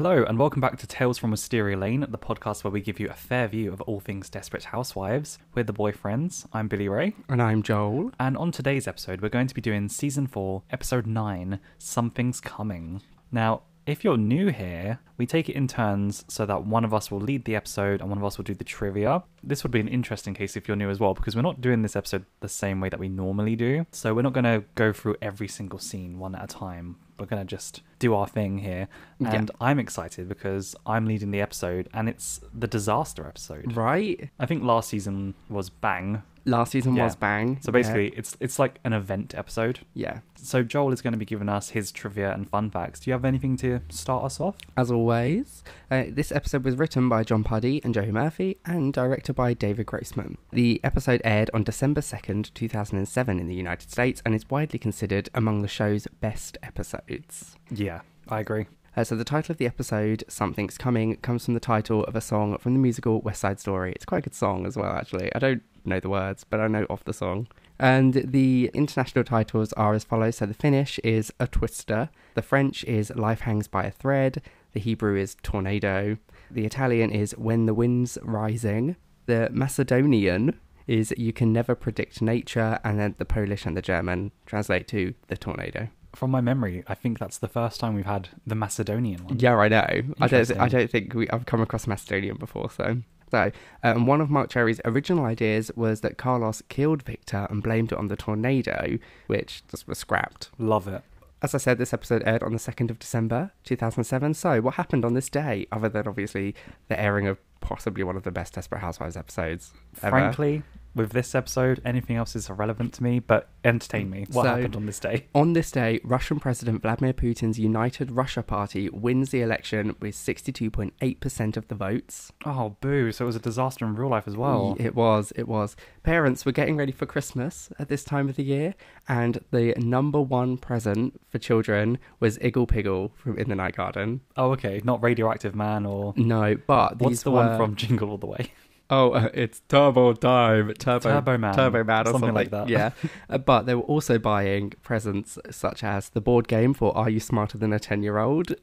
Hello, and welcome back to Tales from Wisteria Lane, the podcast where we give you a fair view of all things Desperate Housewives. We're the boyfriends. I'm Billy Ray. And I'm Joel. And on today's episode, we're going to be doing season 4, episode 9 Something's Coming. Now, if you're new here, we take it in turns so that one of us will lead the episode and one of us will do the trivia. This would be an interesting case if you're new as well, because we're not doing this episode the same way that we normally do. So we're not going to go through every single scene one at a time. We're going to just do our thing here. Yeah. And I'm excited because I'm leading the episode and it's the disaster episode. Right? I think last season was Bang. Last season Yeah. was Bang. So basically, it's it's like an event episode. yeah. So Joel is going to be giving us his trivia and fun facts. Do you have anything to start us off? As always, uh, this episode was written by John Pardee and Joey Murphy and directed by David Grossman. The episode aired on December 2nd, 2007 in the United States and is widely considered among the show's best episodes. Yeah, I agree. Uh, so the title of the episode, Something's Coming, comes from the title of a song from the musical West Side Story. It's quite a good song as well, actually. I don't know the words, but I know of the song. And the international titles are as follows. So the Finnish is A Twister, the French is Life Hangs by a Thread, the Hebrew is Tornado, the Italian is When the Wind's Rising, the Macedonian is You Can Never Predict Nature, and then the Polish and the German translate to The Tornado. From my memory, I think that's the first time we've had the Macedonian one. Yeah, I know. I don't. Interesting. I don't think we, I've come across Macedonian before. So, so um, one of Marc Cherry's original ideas was that Carlos killed Victor and blamed it on the tornado, which just was scrapped. Love it. As I said, this episode aired on the second of December, two thousand seven. So, what happened on this day, other than obviously the airing of possibly one of the best Desperate Housewives episodes ever? Frankly, with this episode, anything else is irrelevant to me, but entertain me. What So- happened on this day? On this day, Russian President Vladimir Putin's United Russia Party wins the election with 62.8% of the votes. Oh, boo. So it was a disaster in real life as well. It was, it was. Parents were getting ready for Christmas at this time of the year, and the number one present for children was Iggle Piggle from In the Night Garden. Oh, okay. Not Radioactive Man or. No, but What's the were... one from Jingle All the Way? Oh, uh, it's Turbo Time, Turbo, Turbo Man. Turbo Man, or Something something, like that. Yeah, uh, but they were also buying presents such as the board game for Are You Smarter Than a Ten Year Old,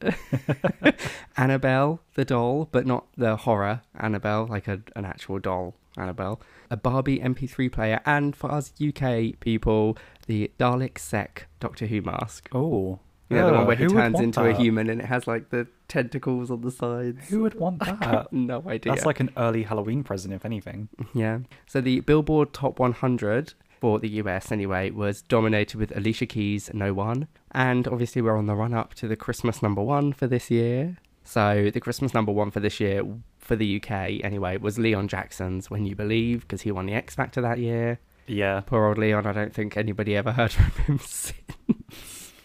Annabelle the doll, but not the horror Annabelle, like a, an actual doll Annabelle, a Barbie MP3 player, and for us UK people, the Dalek Sec Doctor Who mask. Oh. You know, the one oh, where he turns into a human and it has like the tentacles on the sides. Who would want that? No idea. That's like an early Halloween present, if anything. Yeah. So the Billboard Top 100 for the US anyway was dominated with Alicia Keys' No One. And obviously we're on the run up to the Christmas number one for this year. So the Christmas number one for this year for the UK anyway was Leon Jackson's When You Believe because he won the X Factor that year. Yeah. Poor old Leon, I don't think anybody ever heard from him since.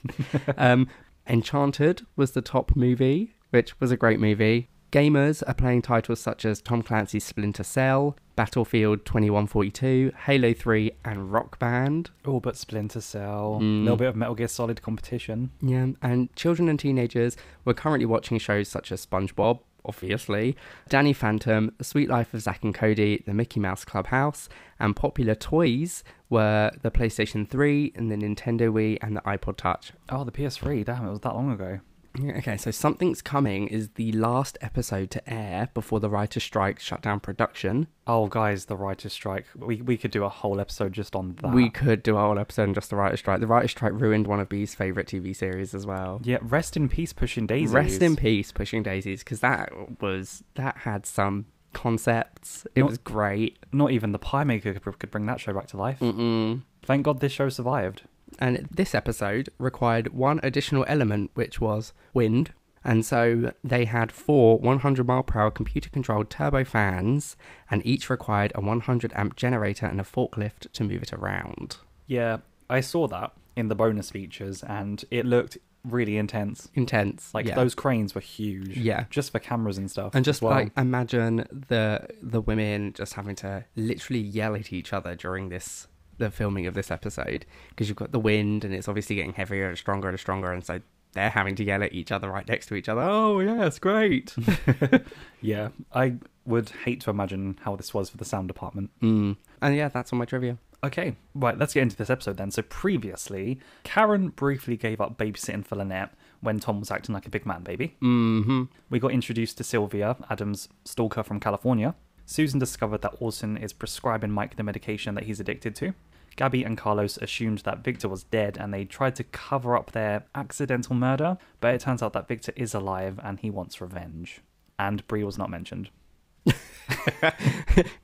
um, Enchanted was the top movie, which was a great movie. Gamers are playing titles such as Tom Clancy's Splinter Cell, Battlefield 2142, Halo 3, and Rock Band. Oh, but Splinter Cell. A Mm. little bit of Metal Gear Solid competition. Yeah, and children and teenagers were currently watching shows such as SpongeBob, obviously, Danny Phantom, The Sweet Life of Zack and Cody, The Mickey Mouse Clubhouse, and popular toys were the PlayStation 3 and the Nintendo Wii and the iPod Touch. Oh, the PS3. Damn, it was that long ago. Okay, so Something's Coming is the last episode to air before the writer's strike shut down production. Oh, guys, the writer's strike. We we could do a whole episode just on that. We could do a whole episode on just the writer's strike. The writer's strike ruined one of B's favourite TV series as well. Yeah, rest in peace, Pushing Daisies. Rest in peace, Pushing Daisies, because that was that had some concepts. It Not- was great. Not even the Pie Maker could, could bring that show back to life. Mm-mm. Thank God this show survived. And this episode required one additional element, which was wind. And so they had four 100 mile per hour computer controlled turbo fans, and each required a 100 amp generator and a forklift to move it around. Yeah, I saw that in the bonus features, and it looked really intense. Intense. Like yeah. those cranes were huge. Yeah. just for cameras and stuff. And just well. like imagine the the women just having to literally yell at each other during this the filming of this episode because you've got the wind and it's obviously getting heavier and stronger and stronger and so they're having to yell at each other right next to each other. Oh yes, great. yeah, I would hate to imagine how this was for the sound department. mm. And yeah, that's all my trivia. Okay, right, let's get into this episode then. So, previously, Karen briefly gave up babysitting for Lynette when Tom was acting like a big man baby. Mm-hmm. We got introduced to Sylvia, Adam's stalker from California. Susan discovered that Orson is prescribing Mike the medication that he's addicted to. Gabby and Carlos assumed that Victor was dead and they tried to cover up their accidental murder, but it turns out that Victor is alive and he wants revenge. And Bree was not mentioned.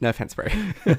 no offense, bro.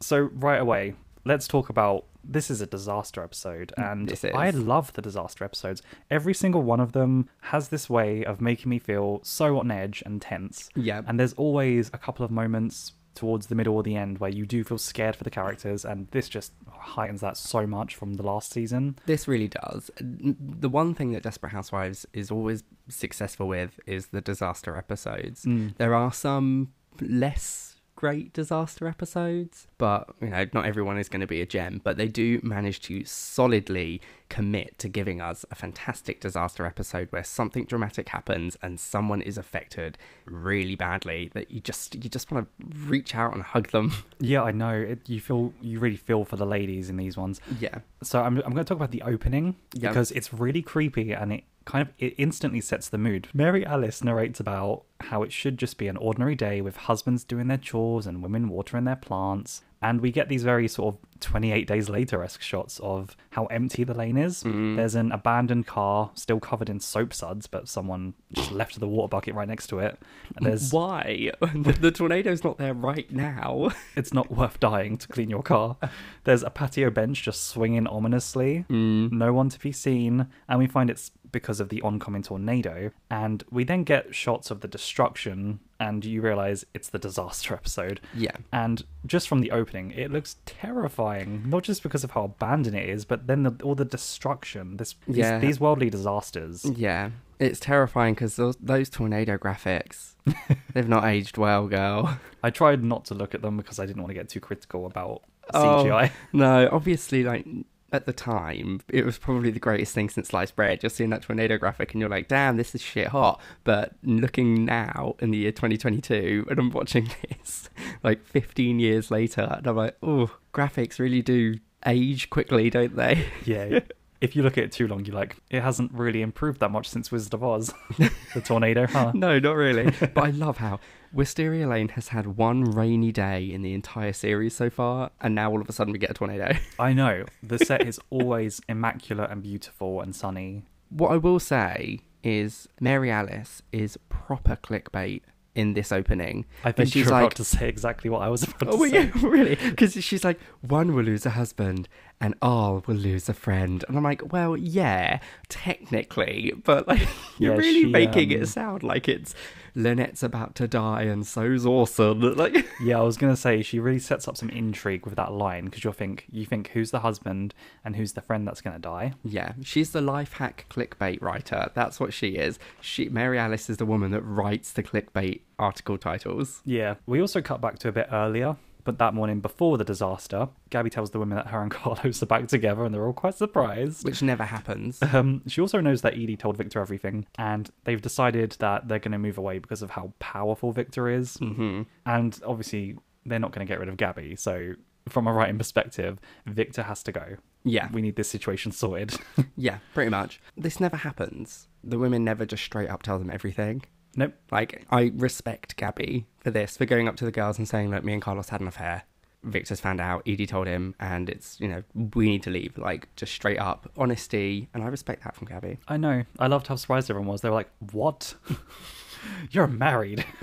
So, right away, let's talk about this is a disaster episode and I love the disaster episodes. Every single one of them has this way of making me feel so on edge and tense. Yeah. And there's always a couple of moments towards the middle or the end where you do feel scared for the characters and this just heightens that so much from the last season. This really does. The one thing that Desperate Housewives is always successful with is the disaster episodes. Mm. There are some less great disaster episodes, but you know, not everyone is going to be a gem, but they do manage to solidly commit to giving us a fantastic disaster episode where something dramatic happens and someone is affected really badly that you just you just want to reach out and hug them. Yeah, I know. It, you feel you really feel for the ladies in these ones. Yeah. So I'm I'm going to talk about the opening Yeah. because it's really creepy and it kind of it instantly sets the mood. Mary Alice narrates about how it should just be an ordinary day with husbands doing their chores and women watering their plants. And we get these very sort of 28 days later esque shots of how empty the lane is. Mm-hmm. There's an abandoned car still covered in soap suds, but someone just left the water bucket right next to it. And there's Why? the, the tornado's not there right now. it's not worth dying to clean your car. There's a patio bench just swinging ominously, mm. no one to be seen, and we find it's because of the oncoming tornado. And we then get shots of the destruction, and you realize it's the disaster episode. Yeah. And just from the opening, it looks terrifying, not just because of how abandoned it is, but then the, all the destruction. This these, Yeah. these worldly disasters. Yeah, it's terrifying because those, those tornado graphics, they've not aged well, girl. I tried not to look at them because I didn't want to get too critical about Oh. CGI. No, obviously, like at the time, it was probably the greatest thing since sliced bread. You're seeing that tornado graphic and you're like, damn, this is shit hot. But looking now in the year 2022, and I'm watching this like 15 years later, and I'm like, oh, graphics really do age quickly, don't they? Yeah. If you look at it too long, you're like, it hasn't really improved that much since Wizard of Oz. the tornado, huh? no, not really. but I love how Wisteria Lane has had one rainy day in the entire series so far, and now all of a sudden we get a tornado. I know. The set is always immaculate and beautiful and sunny. What I will say is Mary Alice is proper clickbait in this opening. I think you're about to say exactly what I was about oh, to Oh say. yeah, really? Because she's like, one will lose a husband and all will lose a friend, and I'm like, well, yeah, technically, but like, you're Yeah, really she, making um, it sound like it's Lynette's about to die and so's Orson. Like, Yeah, I was gonna say she really sets up some intrigue with that line because you think you think who's the husband and who's the friend that's gonna die. yeah, she's the life hack clickbait writer. That's what she is. She, Mary Alice, is the woman that writes the clickbait article titles. Yeah. We also cut back to a bit earlier, but that morning before the disaster, Gabby tells the women that her and Carlos are back together, and they're all quite surprised. Which never happens. Um, she also knows that Edie told Victor everything, and they've decided that they're going to move away because of how powerful Victor is. hmm And obviously, they're not going to get rid of Gabby. So, from a writing perspective, Victor has to go. Yeah, We need this situation sorted. yeah, pretty much. This never happens. The women never just straight up tell them everything. Nope. Like, I respect Gabby for this, for going up to the girls and saying, look, me and Carlos had an affair. Victor's found out, Edie told him, and it's, you know, we need to leave. Like, just straight up honesty. And I respect that from Gabby. I know. I loved how surprised everyone was. They were like, What? You're married.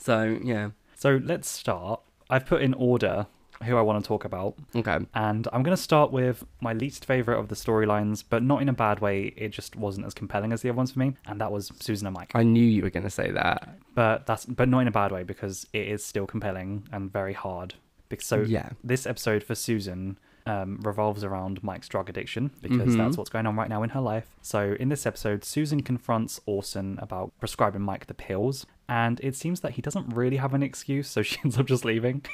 So, yeah. So, let's start. I've put in order who I want to talk about. Okay. And I'm going to start with my least favorite of the storylines, but not in a bad way. It just wasn't as compelling as the other ones for me, and that was Susan and Mike. I knew you were going to say that. But that's but not in a bad way because it is still compelling and very hard. Because so Yeah. this episode for Susan um, revolves around Mike's drug addiction because Mhm. that's what's going on right now in her life. So in this episode, Susan confronts Orson about prescribing Mike the pills, and it seems that he doesn't really have an excuse, so she ends up just leaving.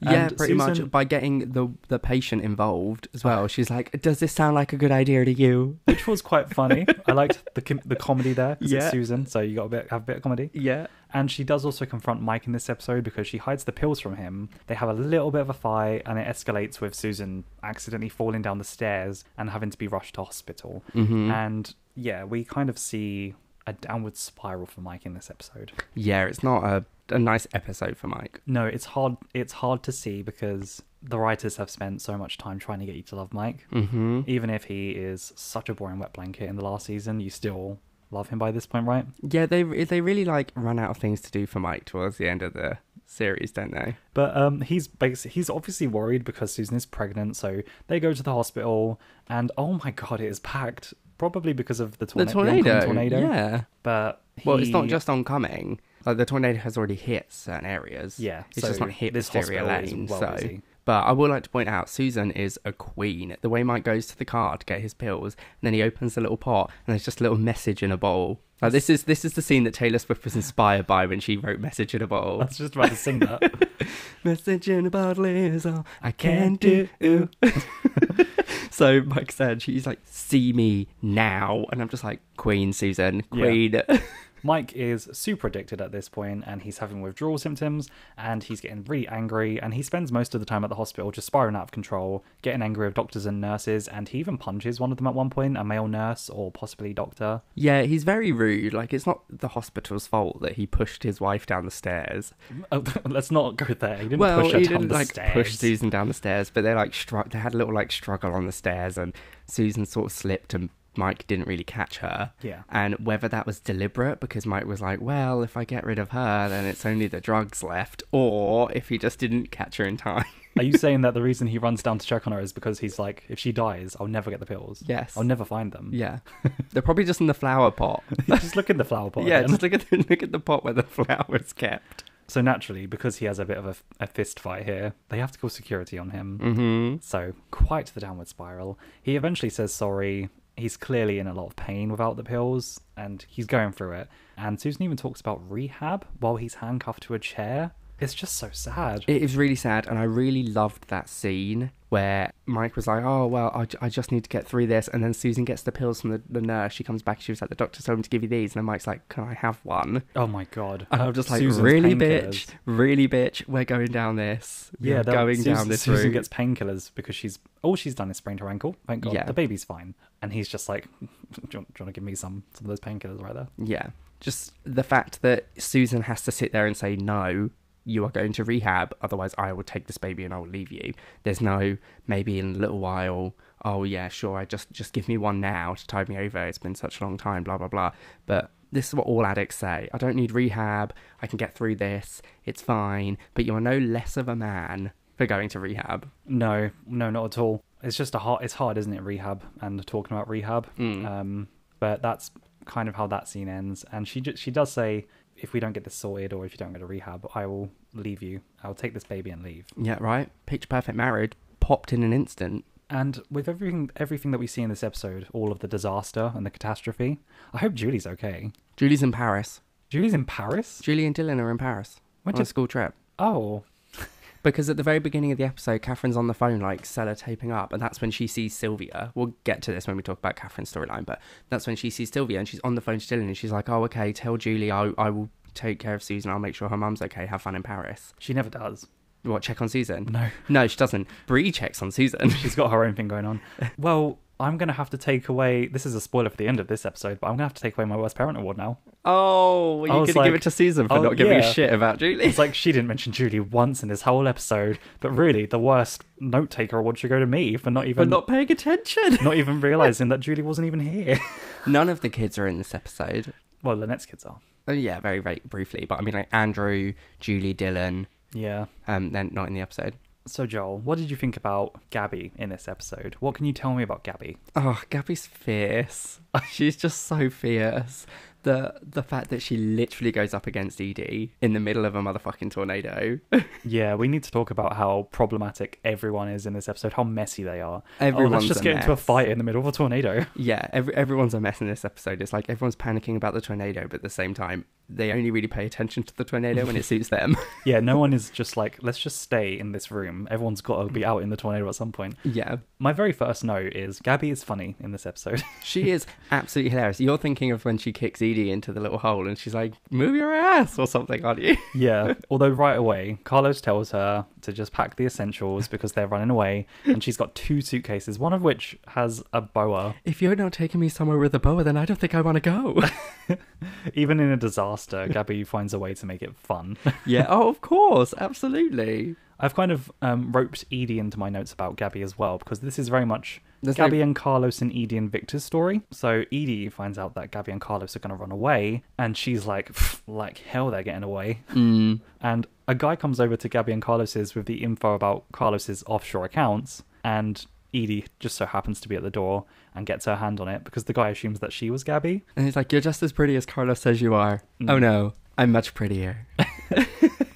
Yeah, And pretty Susan- much by getting the the patient involved as well. She's like, "Does this sound like a good idea to you?" which was quite funny. I liked the com- the comedy there. Yeah. Susan, so you got a bit have a bit of comedy. Yeah, And she does also confront Mike in this episode because she hides the pills from him. They have a little bit of a fight, and it escalates with Susan accidentally falling down the stairs and having to be rushed to hospital. Mhm. And yeah, we kind of see a downward spiral for Mike in this episode. Yeah, it's not a, a nice episode for Mike. No, it's hard. It's hard to see because the writers have spent so much time trying to get you to love Mike. Mm-hmm. Even if he is such a boring wet blanket in the last season, you still love him by this point, right? Yeah, they they really like run out of things to do for Mike towards the end of the series, don't they? But um, he's basi- he's obviously worried because Susan is pregnant, so they go to the hospital, and oh my god, it is packed. Probably because of the, The tornado. oncoming tornado. Yeah. But Well, it's not just oncoming. Like the tornado has already hit certain areas. yeah. It's so just not hit this hospital Lane. well so, busy. but I would like to point out, Susan is a queen. The way Mike goes to the car to get his pills, and then he opens the little pot, and there's just a little message in a bowl. Like this is this is the scene that Taylor Swift was inspired by when she wrote "Message in a Bottle." I was just about to sing that. Message in a bottle is all I can do. so Mike said, she's like, "See me now," and I'm just like, "Queen Susan, Yeah. Queen." Mike is super addicted at this point and he's having withdrawal symptoms and he's getting really angry and he spends most of the time at the hospital just spiraling out of control, getting angry with doctors and nurses and he even punches one of them at one point, a male nurse or possibly doctor. yeah, he's very rude. Like it's not the hospital's fault that he pushed his wife down the stairs. Oh, let's not go there. He didn't well, push her he down didn't the like stairs. push Susan down the stairs, but they like struck. They had a little like struggle on the stairs, and Susan sort of slipped, and Mike didn't really catch her. Yeah. And whether that was deliberate because Mike was like, well, if I get rid of her, then it's only the drugs left, or if he just didn't catch her in time. Are you saying that the reason he runs down to check on her is because he's like, if she dies, I'll never get the pills. Yes. I'll never find them. yeah. They're probably just in the flower pot. just look in the flower pot. yeah, again. just look at the, look at the pot where the flower's kept. So naturally, because he has a bit of a, a fist fight here, they have to call security on him. Mm-hmm. So quite the downward spiral. He eventually says sorry. He's clearly in a lot of pain without the pills, and he's going through it. And Susan even talks about rehab while he's handcuffed to a chair. It's just so sad. It is really sad, and I really loved that scene where Mike was like, "Oh well, I, j- I just need to get through this," and then Susan gets the pills from the, the nurse. She comes back, she was like, "The doctor told me to give you these," and then Mike's like, "Can I have one?" oh my god. And I'm just like, Susan's "Really, bitch? Really, bitch? We're going down this. Yeah, that- going Susan, down this Susan route." gets painkillers because she's all she's done is sprained her ankle. Thank God, Yeah. the baby's fine, and he's just like, "Do you, want, do you want to give me some some of those painkillers right there?" Yeah. Just the fact that Susan has to sit there and say, no, you are going to rehab, otherwise I will take this baby and I will leave you. There's no, maybe in a little while, oh yeah, sure, I just, just give me one now to tide me over. It's been such a long time, blah, blah, blah. But this is what all addicts say. I don't need rehab. I can get through this. It's fine. But you're no less of a man for going to rehab. No, no, not at all. It's just a hard. It's hard, isn't it? Rehab and talking about rehab. Mm. Um, but that's kind of how that scene ends. And she she does say, if we don't get this sorted or if you don't go to rehab, I will leave you. I'll take this baby and leave. Yeah, right? Picture perfect married, popped in an instant. And with everything everything that we see in this episode, all of the disaster and the catastrophe, I hope Julie's okay. Julie's in Paris. Julie's in Paris. Julie and Dylan are in Paris When on a school trip. Oh, Because at the very beginning of the episode, Catherine's on the phone, like sellotaping up, and that's when she sees Sylvia. We'll get to this when we talk about Catherine's storyline, but that's when she sees Sylvia, and she's on the phone to Dylan, and she's like, "Oh, okay, tell Julie I, I will take care of Susan. I'll make sure her mum's okay. Have fun in Paris." she never does. What? Check on Susan? No, No, she doesn't. Bree checks on Susan. she's got her own thing going on. Well, I'm gonna have to take away. This is a spoiler for the end of this episode, but I'm gonna have to take away my worst parent award now. oh, you're was gonna give it to Susan for oh, not giving yeah. a shit about Julie? It's like she didn't mention Julie once in this whole episode, but really, the worst note taker award should go to me for not for even not paying attention. not even realizing that Julie wasn't even here. None of the kids are in this episode. well, Lynette's kids are. Oh, yeah, very, very briefly, but I mean, like Andrew, Julie, Dylan, Yeah. um, they're not in the episode. So Joel, what did you think about Gabby in this episode? What can you tell me about Gabby? Oh, Gabby's fierce. She's just so fierce. The the fact that she literally goes up against Edie in the middle of a motherfucking tornado. Yeah, we need to talk about how problematic everyone is in this episode, how messy they are. oh, Everyone's let's just get into a fight in the middle of a tornado. yeah, every, everyone's a mess in this episode. It's like everyone's panicking about the tornado, but at the same time, they only really pay attention to the tornado when it suits them. Yeah, no one is just like, let's just stay in this room. Everyone's got to be mm. out in the tornado at some point. yeah. My very first note is Gabby is funny in this episode. She is absolutely hilarious. You're thinking of when she kicks Edie into the little hole and she's like, move your ass or something, aren't you? yeah, although right away, Carlos tells her to just pack the essentials because they're running away, and she's got two suitcases, one of which has a boa. If you're not taking me somewhere with a boa, then I don't think I want to go. Even in a disaster, Gabby finds a way to make it fun. yeah, oh, of course, absolutely. I've kind of um, roped Edie into my notes about Gabby as well because this is very much There's Gabby no- and Carlos and Edie and Victor's story. So Edie finds out that Gabby and Carlos are going to run away, and she's like, like hell, they're getting away. Mm. And a guy comes over to Gabby and Carlos's with the info about Carlos's offshore accounts, and Edie just so happens to be at the door and gets her hand on it because the guy assumes that she was Gabby. And he's like, You're just as pretty as Carlos says you are. Mm. Oh no, I'm much prettier.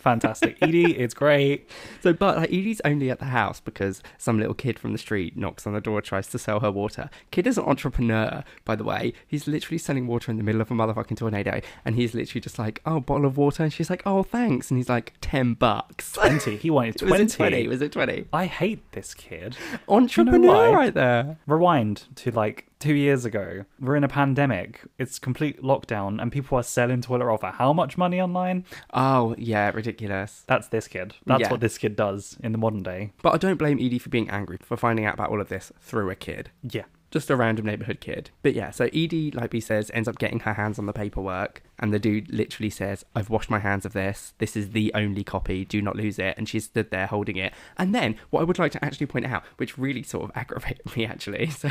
Fantastic. Edie, it's great. So, but like Edie's only at the house because some little kid from the street knocks on the door, tries to sell her water. Kid is an entrepreneur, by the way. He's literally selling water in the middle of a motherfucking tornado, and he's literally just like, "Oh, bottle of water," and she's like, "Oh, thanks," and he's like, 10 bucks." 20. He wanted 20. Was it twenty? Was it twenty? I hate this kid. Entrepreneur why? right there. Rewind to like two years ago. We're in a pandemic. It's complete lockdown, and people are selling toilet roll for how much money online? Oh yeah, ridiculous. That's this kid. That's Yeah. what this kid does in the modern day. But I don't blame Edie for being angry for finding out about all of this through a kid. Yeah. just a random neighborhood kid. But yeah, so Edie, like B says, ends up getting her hands on the paperwork, and the dude literally says, "I've washed my hands of this. This is the only copy. Do not lose it." And she stood there holding it. And then, what I would like to actually point out, which really sort of aggravated me actually, so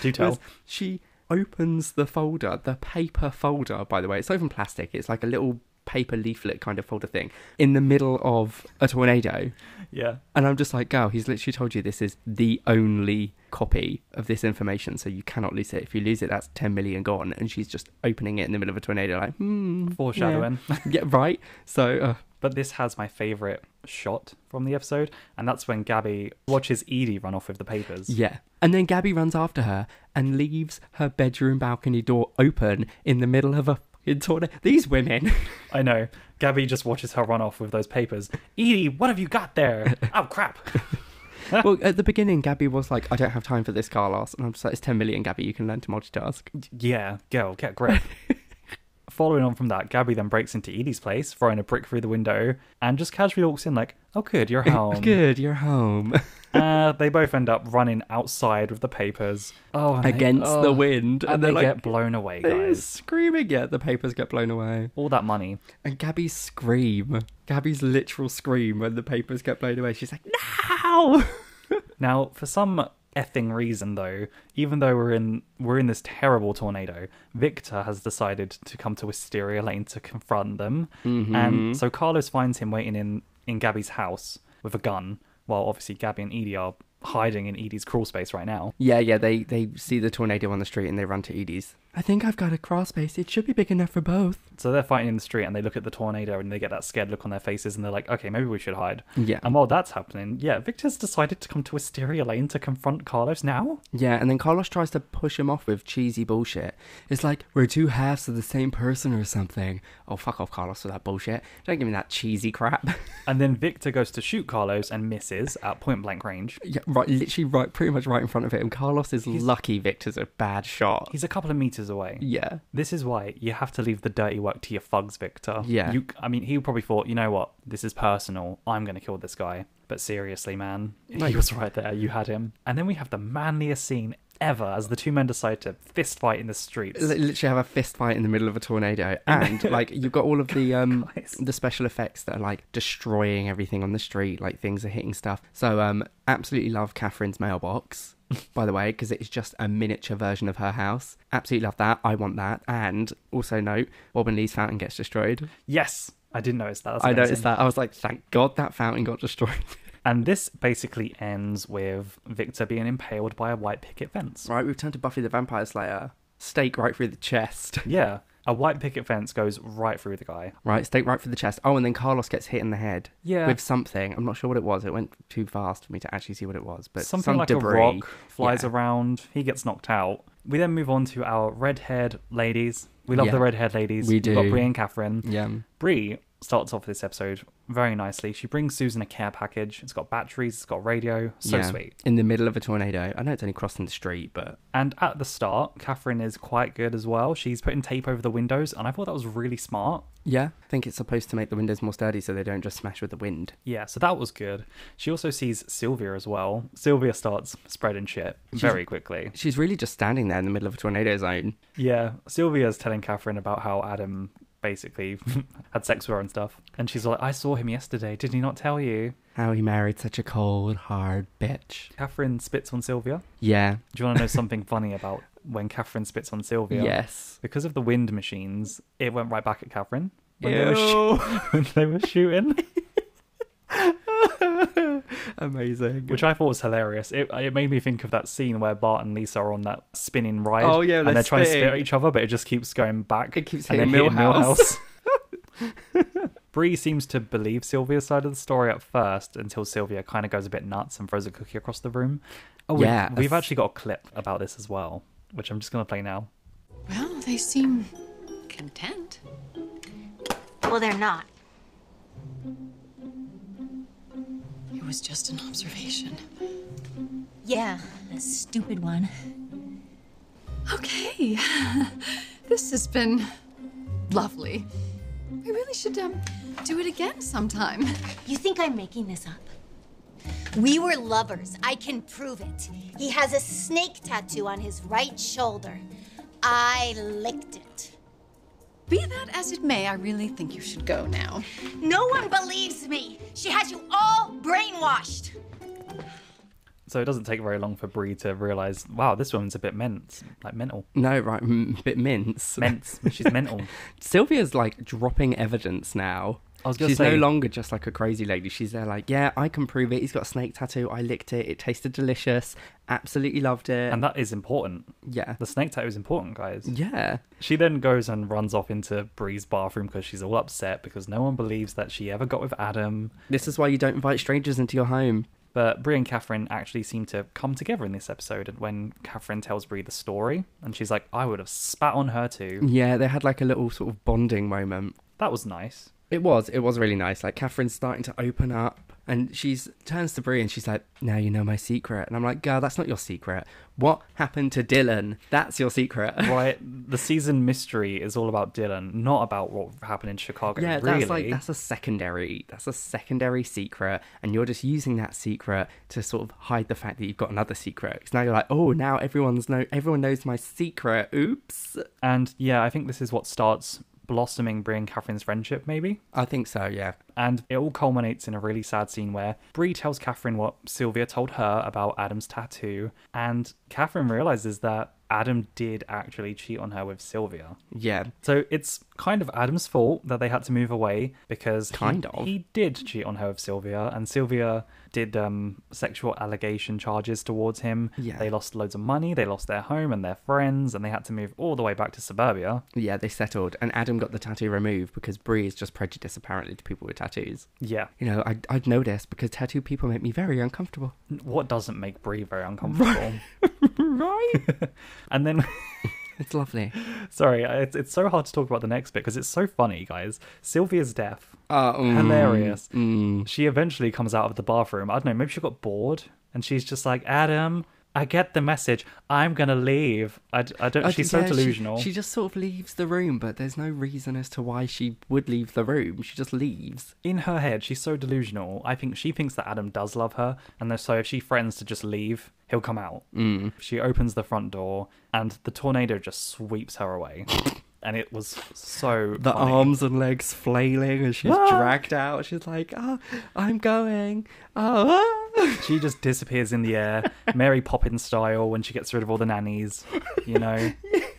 Do tell. she opens the folder, the paper folder. By the way, it's not even plastic. It's like a little paper leaflet kind of folder thing in the middle of a tornado. Yeah. And I'm just like, girl, he's literally told you this is the only copy of this information, so you cannot lose it. If you lose it, that's 10 million gone. And she's just opening it in the middle of a tornado, like, hmm. Foreshadowing. Yeah, yeah right. So, uh, But this has my favorite shot from the episode, and that's when Gabby watches Edie run off with the papers. yeah. And then Gabby runs after her and leaves her bedroom balcony door open in the middle of a fucking tornado. These women. I know. Gabby just watches her run off with those papers. Edie, what have you got there? oh crap. well, at the beginning, Gabby was like, I don't have time for this, Carlos. And I'm just like, it's 10 million, Gabby. You can learn to multitask. Yeah, girl, get grip. Following on from that, Gabby then breaks into Edie's place, throwing a brick through the window, and just casually walks in like, "Oh, good, you're home." Good, you're home. Uh, they both end up running outside with the papers. Oh, and they- Against oh, the wind. and, And, they like, get blown away, they're guys. screaming. Yeah, the papers get blown away. All that money. And Gabby's scream. Gabby's literal scream when the papers get blown away. She's like, no! Now, for some effing reason, though, even though we're in we're in this terrible tornado, Victor has decided to come to Wisteria Lane to confront them, Mm-hmm. and so Carlos finds him waiting in in Gabby's house with a gun, while obviously Gabby and Edie are hiding in Edie's crawl space right now. Yeah, yeah, they, they see the tornado on the street and they run to Edie's. I think I've got a crawl space. It should be big enough for both. So they're fighting in the street, and they look at the tornado, and they get that scared look on their faces, and they're like, "Okay, maybe we should hide." Yeah. And while that's happening, yeah, Victor's decided to come to Wisteria Lane to confront Carlos now. Yeah, and then Carlos tries to push him off with cheesy bullshit. It's like, we're two halves of the same person or something. Oh, fuck off, Carlos, with that bullshit. Don't give me that cheesy crap. And then Victor goes to shoot Carlos and misses at point blank range. yeah, right, literally right, pretty much right in front of him. Carlos is lucky Victor's a bad shot. He's a couple of meters away. Yeah. This is why you have to leave the dirty work to your thugs, Victor. Yeah. You, I mean, he probably thought, you know what, this is personal. I'm going to kill this guy. But seriously, man, he was right there. You had him. And then we have the manliest scene ever as the two men decide to fist fight in the streets. Li- literally have a fist fight in the middle of a tornado and like you've got all of the um Guys. the special effects that are like destroying everything on the street like things are hitting stuff so um absolutely love catherine's mailbox by the way because it's just a miniature version of her house. Absolutely love that. I want that. And also note Robin lee's fountain gets destroyed. Yes, I didn't notice that. I noticed that. I was like thank god that fountain got destroyed. And this basically ends with Victor being impaled by a white picket fence. right we've turned to buffy the vampire slayer. Stake right through the chest. Yeah, a white picket fence goes right through the guy. Right, stake right through the chest. Oh, and then Carlos gets hit in the head. Yeah. With something. I'm not sure what it was. It went too fast for me to actually see what it was. But Something some like debris. a rock flies Yeah. around. He gets knocked out. We then move on to our red-haired ladies. We love Yeah. the red haired ladies. We We've got do. Bree and Catherine. Yeah. Bree starts off this episode very nicely. She brings Susan a care package. It's got batteries, it's got radio. So yeah. sweet. In the middle of a tornado. I know it's only crossing the street, but And at the start, Catherine is quite good as well. She's putting tape over the windows, and I thought that was really smart. yeah, I think it's supposed to make the windows more sturdy so they don't just smash with the wind. Yeah, so that was good. She also sees Sylvia as well. Sylvia starts spreading shit very quickly. She's really just standing there in the middle of a tornado zone. Yeah, Sylvia's telling Catherine about how Adam basically had sex with her and stuff. And she's like, I saw him yesterday. Did he not tell you? How he married such a cold, hard bitch. Catherine spits on Sylvia. Yeah. Do you want to know something funny about when Catherine spits on Sylvia? Yes. Because of the wind machines, it went right back at Catherine. When they were, sh- when they were shooting, Amazing. which I thought was hilarious. It, it made me think of that scene where Bart and Lisa are on that spinning ride. Oh, yeah, and they're they're trying to spit at each other, but it just keeps going back. It keeps hitting then Milhouse. Milhouse. Bree seems to believe Sylvia's side of the story at first until Sylvia kind of goes a bit nuts and throws a cookie across the room. Oh, Yeah, we've actually got a clip about this as well, which I'm just going to play now. Well, they seem content. Well, they're not. Was just an observation. Yeah, a stupid one. Okay. this has been lovely. We really should um, do it again sometime. You think I'm making this up? We were lovers. I can prove it. He has a snake tattoo on his right shoulder. I licked it. Be that as it may, I really think you should go now. No one believes me. She has you all brainwashed. So it doesn't take very long for Bree to realize, wow, this woman's a bit mental, like mental, No, right, m- bit mince. mental. She's mental. Sylvia's like dropping evidence now. I was She's say- no longer just like a crazy lady. She's there like, yeah, I can prove it. He's got a snake tattoo. I licked it. It tasted delicious. Absolutely loved it. And that is important. yeah. The snake tattoo is important, guys. Yeah. She then goes and runs off into Bree's bathroom because she's all upset because no one believes that she ever got with Adam. This is why you don't invite strangers into your home. But Bree and Catherine actually seem to come together in this episode. And when Catherine tells Bree the story, and she's like, I would have spat on her too. Yeah, they had like a little sort of bonding moment. That was nice. It was. It was really nice. Like Catherine's starting to open up, and she's turns to Bree and she's like, "Now you know my secret." And I'm like, "Girl, that's not your secret. What happened to Dylan? That's your secret." Right? the season mystery is all about Dylan, not about what happened in Chicago. yeah, really. that's like that's a secondary. That's a secondary secret, and you're just using that secret to sort of hide the fact that you've got another secret. Because now you're like, "Oh, now everyone's know everyone knows my secret." Oops. And yeah, I think this is what starts blossoming Bree and Catherine's friendship, maybe. I think so. Yeah. And it all culminates in a really sad scene where Bree tells Catherine what Sylvia told her about Adam's tattoo, and Catherine realizes that Adam did actually cheat on her with Sylvia. Yeah. So it's kind of Adam's fault that they had to move away because he- Kind of. he did cheat on her with Sylvia, and Sylvia did um, sexual allegation charges towards him. Yeah. They lost loads of money, they lost their home and their friends, and they had to move all the way back to suburbia. Yeah, they settled, and Adam got the tattoo removed because Bree is just prejudiced apparently to people with tattoos. Yeah. You know, I, I'd noticed because tattoo people make me very uncomfortable. What doesn't make Bree very uncomfortable? Right? and then. it's lovely. Sorry, it's, it's so hard to talk about the next bit because it's so funny, guys. Sylvia's deaf. Uh, mm, Hilarious. mm. She eventually comes out of the bathroom. I don't know, maybe she got bored and she's just like, Adam, I get the message. I'm going to leave. I don't, I she's d- so yeah, she- delusional. She, just sort of leaves the room, but there's no reason as to why she would leave the room. She just leaves. In her head, she's so delusional. I think she thinks that Adam does love her. And so if she threatens to just leave, he'll come out. Mm. She opens the front door and the tornado just sweeps her away. and it was so. The funny. arms and legs flailing as she's Ah! dragged out. She's like, "Oh, I'm going." Oh, ah." She just disappears in the air, Mary Poppins style, when she gets rid of all the nannies. You know,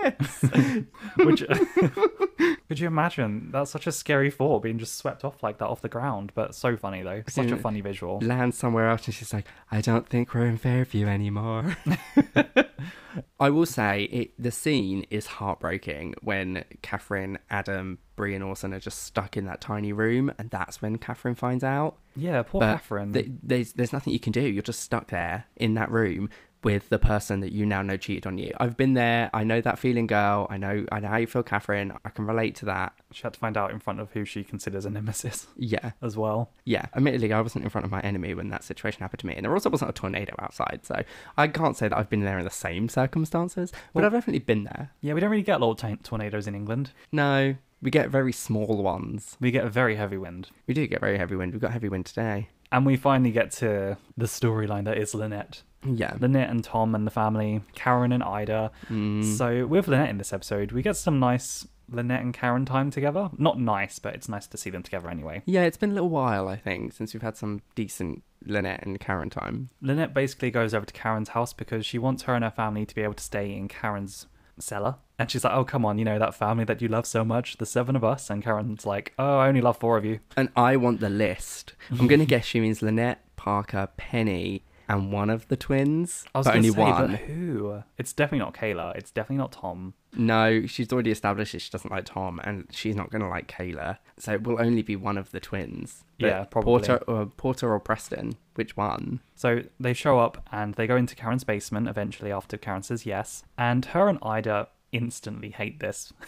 could you imagine? That's such a scary thought, being just swept off like that off the ground. But so funny though, such a funny visual. Land somewhere else, and she's like, "I don't think we're in Fairview anymore." I will say it. The scene is heartbreaking when Catherine, Adam, Bree, and Orson are just stuck in that tiny room, and that's when Catherine finds out. Yeah, poor But Catherine. th- there's there's nothing you can do. You're just stuck there in that room. With the person that you now know cheated on you. I've been there. I know that feeling, girl. I know. I know how you feel, Catherine. I can relate to that. She had to find out in front of who she considers a nemesis Yeah, as well. yeah. Admittedly, I wasn't in front of my enemy when that situation happened to me, and there also wasn't a tornado outside, so I can't say that I've been there in the same circumstances. But Well- I've definitely been there. Yeah, we don't really get little t- tornadoes in England. No, we get very small ones. We get a very heavy wind. We do get very heavy wind. We've got heavy wind today. And we finally get to the storyline that is Lynette. Yeah. Lynette and Tom and the family, Karen and Ida. Mm. So with Lynette in this episode, we get some nice Lynette and Karen time together. Not nice, but it's nice to see them together anyway. Yeah, it's been a little while, I think, since we've had some decent Lynette and Karen time. Lynette basically goes over to Karen's house because she wants her and her family to be able to stay in Karen's cellar. And she's like, oh, come on, you know, that family that you love so much, the seven of us. And Karen's like, oh, I only love four of you. And I want the list. I'm going to guess she means Lynette, Parker, Penny, and one of the twins. I was but only say, one. But who? It's definitely not Kayla. It's definitely not Tom. No, she's already established that she doesn't like Tom, and she's not going to like Kayla. So it will only be one of the twins. But Yeah, probably. Porter or, Porter or Preston. Which one? So they show up and they go into Karen's basement eventually after Karen says yes. And her and Ida instantly hate this.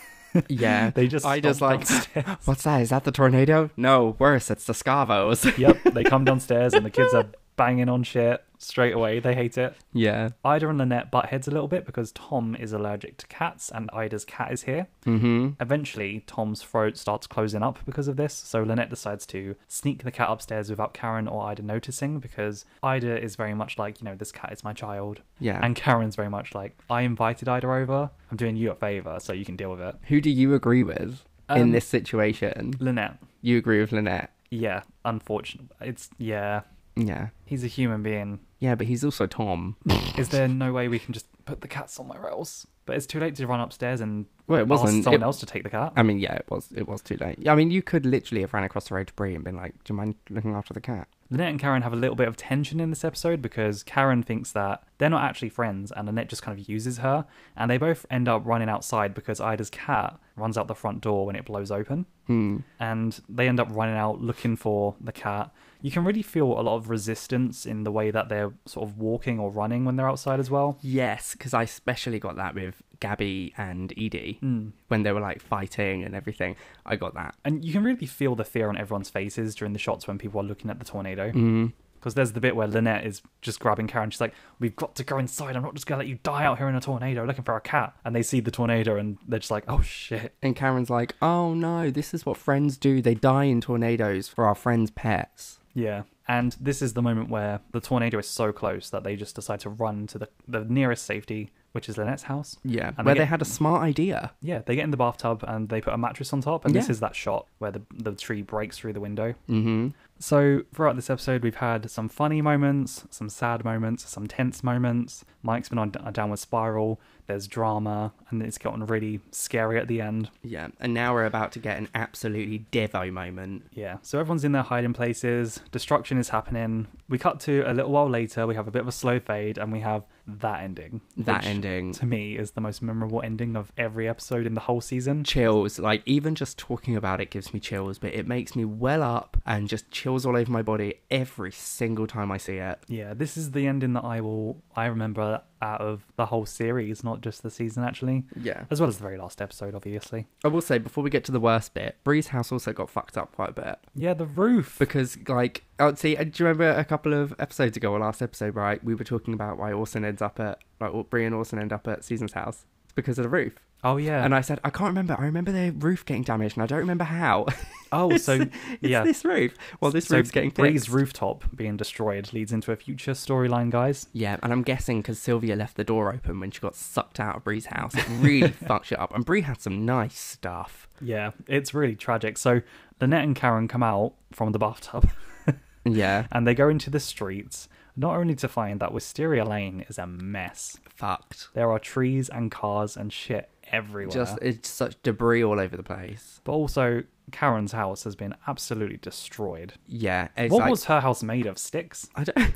Yeah. They just I just like, downstairs. what's that? Is that the tornado? No, worse, it's the Scavos. yep, they come downstairs and the kids are banging on shit straight away. They hate it. yeah. Ida and Lynette butt heads a little bit because Tom is allergic to cats and Ida's cat is here. Mm-hmm. Eventually, Tom's throat starts closing up because of this, so Lynette decides to sneak the cat upstairs without Karen or Ida noticing because Ida is very much like, you know, this cat is my child. Yeah. And Karen's very much like, I invited Ida over. I'm doing you a favor, so you can deal with it. Who do you agree with in Um, this situation? Lynette, You agree with Lynette? yeah, unfortunate. It's, yeah, Yeah. he's a human being. Yeah, but he's also Tom. Is there no way we can just put the cat somewhere else? But it's too late to run upstairs and Well, it ask wasn't. someone It- else to take the cat. I mean, yeah, it was. It was too late. I mean, you could literally have ran across the road to Bree and been like, "Do you mind looking after the cat?" Lynette and Karen have a little bit of tension in this episode because Karen thinks that they're not actually friends and Lynette just kind of uses her. And they both end up running outside because Ida's cat runs out the front door when it blows open. Hmm. And they end up running out looking for the cat. You can really feel a lot of resistance in the way that they're sort of walking or running when they're outside as well. Yes, because I especially got that with Gabby and Edie Hmm. when they were like fighting and everything. I got that. And you can really feel the fear on everyone's faces during the shots when people are looking at the tornado. Mm. Because there's the bit where Lynette is just grabbing Karen. She's like, We've got to go inside. I'm not just going to let you die out here in a tornado looking for a cat. And they see the tornado and they're just like, Oh shit. And Karen's like, "Oh no, this is what friends do. They die in tornadoes for our friends' pets." Yeah. And this is the moment where the tornado is so close that they just decide to run to the, the nearest safety, which is Lynette's house. Yeah, And where they they had a smart idea. Yeah, they get in the bathtub and they put a mattress on top. And this is that shot where the, the tree breaks through the window. Mm-hmm. So, throughout this episode, we've had some funny moments, some sad moments, some tense moments. Mike's been on a downward spiral. There's drama, and it's gotten really scary at the end. Yeah, and now we're about to get an absolutely devo moment. Yeah, so everyone's in their hiding places. Destruction is happening. We cut to a little while later. We have a bit of a slow fade, and we have that ending. That ending. to me, is the most memorable ending of every episode in the whole season. chills like even just talking about it gives me chills but it makes me well up and just chills all over my body every single time i see it Yeah, this is the ending that I will I remember out of the whole series, not just the season actually, yeah as well as the very last episode, obviously. i will say before we get to the worst bit bree's house also got fucked up quite a bit Yeah, the roof. because like oh see uh, do you remember a couple of episodes ago or last episode right we were talking about why orson ends up at like Bree and orson end up at susan's house because of the roof Oh yeah. and i said i can't remember i remember the roof getting damaged and i don't remember how oh, so it's yeah. this roof well this so roof's getting Bree's fixed. rooftop being destroyed leads into a future storyline, guys. Yeah, and I'm guessing because Sylvia left the door open when she got sucked out of Bree's house, it really fucked it up. And Bree had some nice stuff. Yeah, it's really tragic. So Lynette and Karen come out from the bathtub Yeah, and they go into the streets, not only to find that Wisteria Lane is a mess. fucked. There are trees and cars and shit everywhere. Just it's such debris all over the place. But also, Karen's house has been absolutely destroyed. Yeah, what like was her house made of? Sticks? I don't.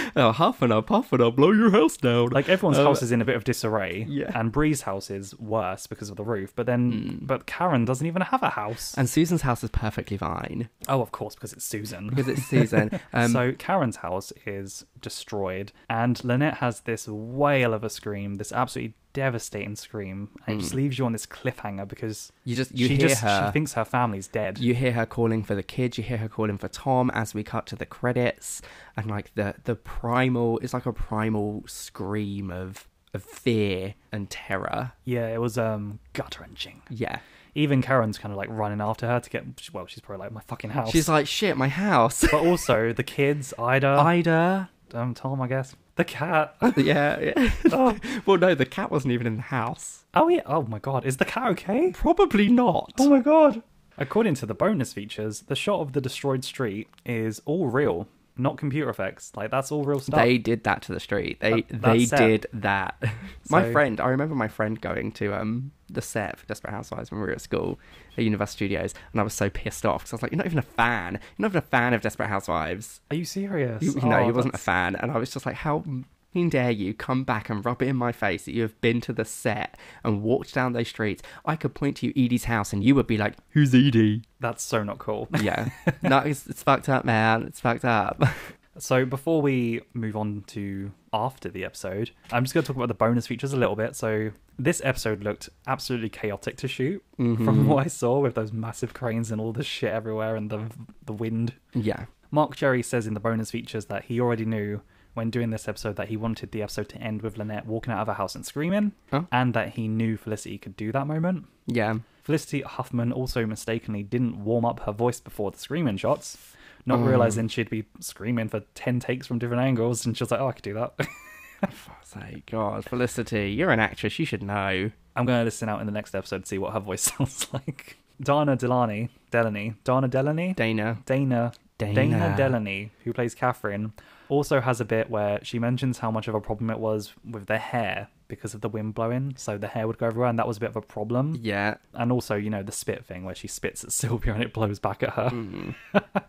oh, huff and a puff and I'll blow your house down. Like everyone's Um, house is in a bit of disarray, Yeah. and Bree's house is worse because of the roof. But then, but Karen doesn't even have a house. And Susan's house is perfectly fine oh, of course, because it's Susan. because it's Susan. Um, so Karen's house is destroyed, and Lynette has this wail of a scream, this absolutely devastating scream, and it just leaves you on this cliffhanger because you just you she hear just her. she thinks her family's dead. you hear her calling for the kids. You hear her calling for Tom as we cut to the credits, and like the the primal, it's like a primal scream of of fear and terror. yeah, it was um gut wrenching. Yeah, Even Karen's kind of like running after her to get. Well, she's probably like my fucking house. she's like, "Shit, my house." but also the kids, Ida, Ida. um, Tom, I guess, the cat. yeah. yeah. oh. well, no, the cat wasn't even in the house. oh yeah. Oh my god, is the cat okay? Probably not. Oh my god. According to the bonus features, the shot of the destroyed street is all real, not computer effects. Like that's all real stuff. They did that to the street. They That- they set. did that. my So- friend, I remember my friend going to um the set for Desperate Housewives when we were at school at Universal Studios, and I was so pissed off because I was like, "You're not even a fan. You're not even a fan of Desperate Housewives." Are you serious? You, you know, Oh, he wasn't a fan, and I was just like, "How fucking dare you come back and rub it in my face that you have been to the set and walked down those streets? I could point to you Edie's house, and you would be like, "Who's Edie?" That's so not cool. Yeah, no, it's, it's fucked up, man. It's fucked up. So before we move on to after the episode, I'm just going to talk about the bonus features a little bit. So this episode looked absolutely chaotic to shoot from mm-hmm. what I saw with those massive cranes and all the shit everywhere and the the wind. yeah, Marc Cherry says in the bonus features that he already knew when doing this episode that he wanted the episode to end with Lynette walking out of her house and screaming, Oh. and that he knew Felicity could do that moment. yeah. Felicity Huffman also mistakenly didn't warm up her voice before the screaming shots, not Oh. realizing she'd be screaming for 10 takes from different angles, and she was like, oh, I could do that. Say, God, Felicity, you're an actress. You should know. I'm going to listen out in the next episode to see what her voice sounds like. Dana Delany, Delaney, Dana Delaney? Dana. Dana, Dana. Dana Delaney, who plays Catherine, also has a bit where she mentions how much of a problem it was with the hair because of the wind blowing, so the hair would go everywhere, and that was a bit of a problem. Yeah. And also, you know, the spit thing where she spits at Sylvia and it blows back at her. Mm.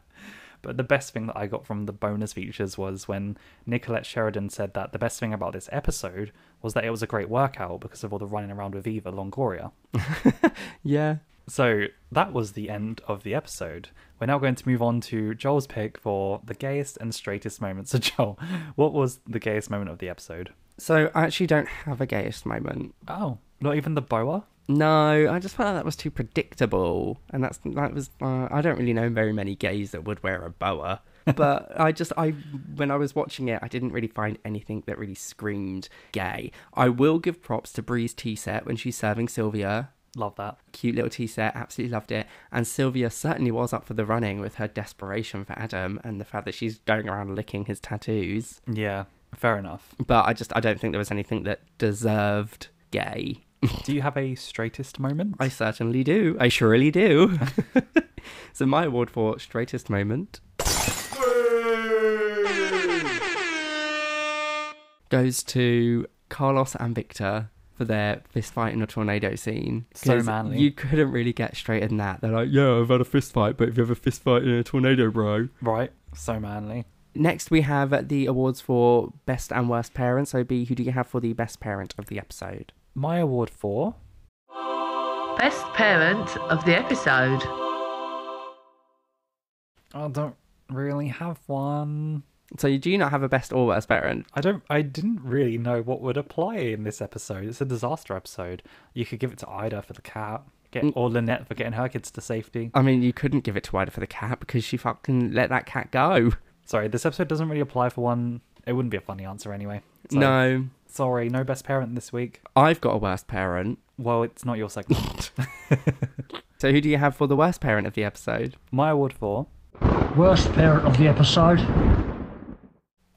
but the best thing that I got from the bonus features was when Nicolette Sheridan said that the best thing about this episode was that it was a great workout because of all the running around with Eva Longoria. Yeah. So that was the end of the episode. We're now going to move on to Joel's pick for the gayest and straightest moments. So, Joel, what was the gayest moment of the episode? So I actually don't have a gayest moment. Oh, not even the boa? No, I just felt like that was too predictable, and that's that was. Uh, I don't really know very many gays that would wear a boa, but I just I when I was watching it, I didn't really find anything that really screamed gay. I will give props to Bree's tea set when she's serving Sylvia. Love that. Cute little tea set, absolutely loved it. And Sylvia certainly was up for the running with her desperation for Adam and the fact that she's going around licking his tattoos. Yeah, fair enough. But I just I don't think there was anything that deserved gay. Do you have a straightest moment? I certainly do. I surely do. so my award for straightest moment goes to Carlos and Victor for their fist fight in a tornado scene. So manly. You couldn't really get straighter than that. They're like, yeah, I've had a fist fight, but if you have a fist fight in a tornado, bro. Right, so manly. Next, we have the awards for best and worst parents. So, B, who do you have for the best parent of the episode? My award for Best parent of the episode. I don't really have one. So, you do not have a best or worst parent? I don't. I didn't really know what would apply in this episode. It's a disaster episode. You could give it to Ida for the cat, get mm. or Lynette for getting her kids to safety. I mean, you couldn't give it to Ida for the cat because she fucking let that cat go. Sorry, this episode doesn't really apply for one. It wouldn't be a funny answer anyway. So, no, Sorry, no best parent this week. I've got a worst parent. Well, it's not your segment. So, who do you have for the worst parent of the episode? My award for. Worst parent of the episode.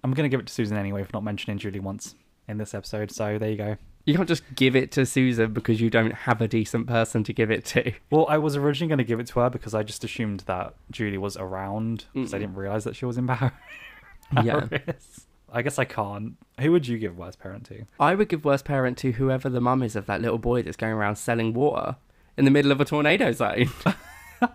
I'm gonna give it to Susan anyway for not mentioning Julie once in this episode. So there you go. You can't just give it to Susan because you don't have a decent person to give it to. Well, I was originally going to give it to her because I just assumed that Julie was around because I didn't realize that she was in Paris. Yeah. I guess I can't. Who would you give worst parent to? I would give worst parent to whoever the mum is of that little boy that's going around selling water in the middle of a tornado zone.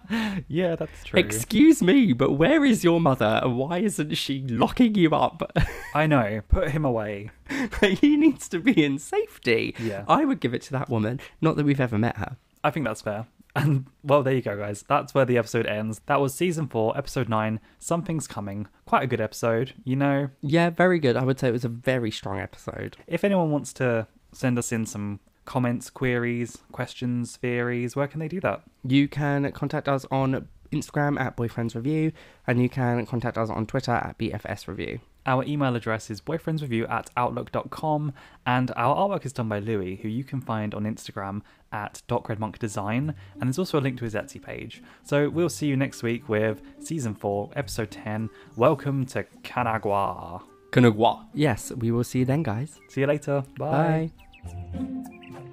Yeah, that's true. Excuse me, but where is your mother and why isn't she locking you up? I know. Put him away. he needs to be in safety. Yeah. I would give it to that woman. Not that we've ever met her. I think that's fair. And well, there you go, guys. That's where the episode ends. That was season four, episode nine. Something's coming. Quite a good episode, you know. Yeah, very good. I would say it was a very strong episode. If anyone wants to send us in some comments, queries, questions, theories, where can they do that? You can contact us on Instagram at Boyfriends Review, and you can contact us on Twitter at BFS Review. Our email address is boyfriendsreview at outlook.com, and our artwork is done by Louis, who you can find on Instagram at DocRedMonkDesign, and there's also a link to his Etsy page. So we'll see you next week with Season 4, Episode 10, Welcome to Kanagwa. Kanagwa. Yes, we will see you then, guys. See you later. Bye. Bye. Thank you.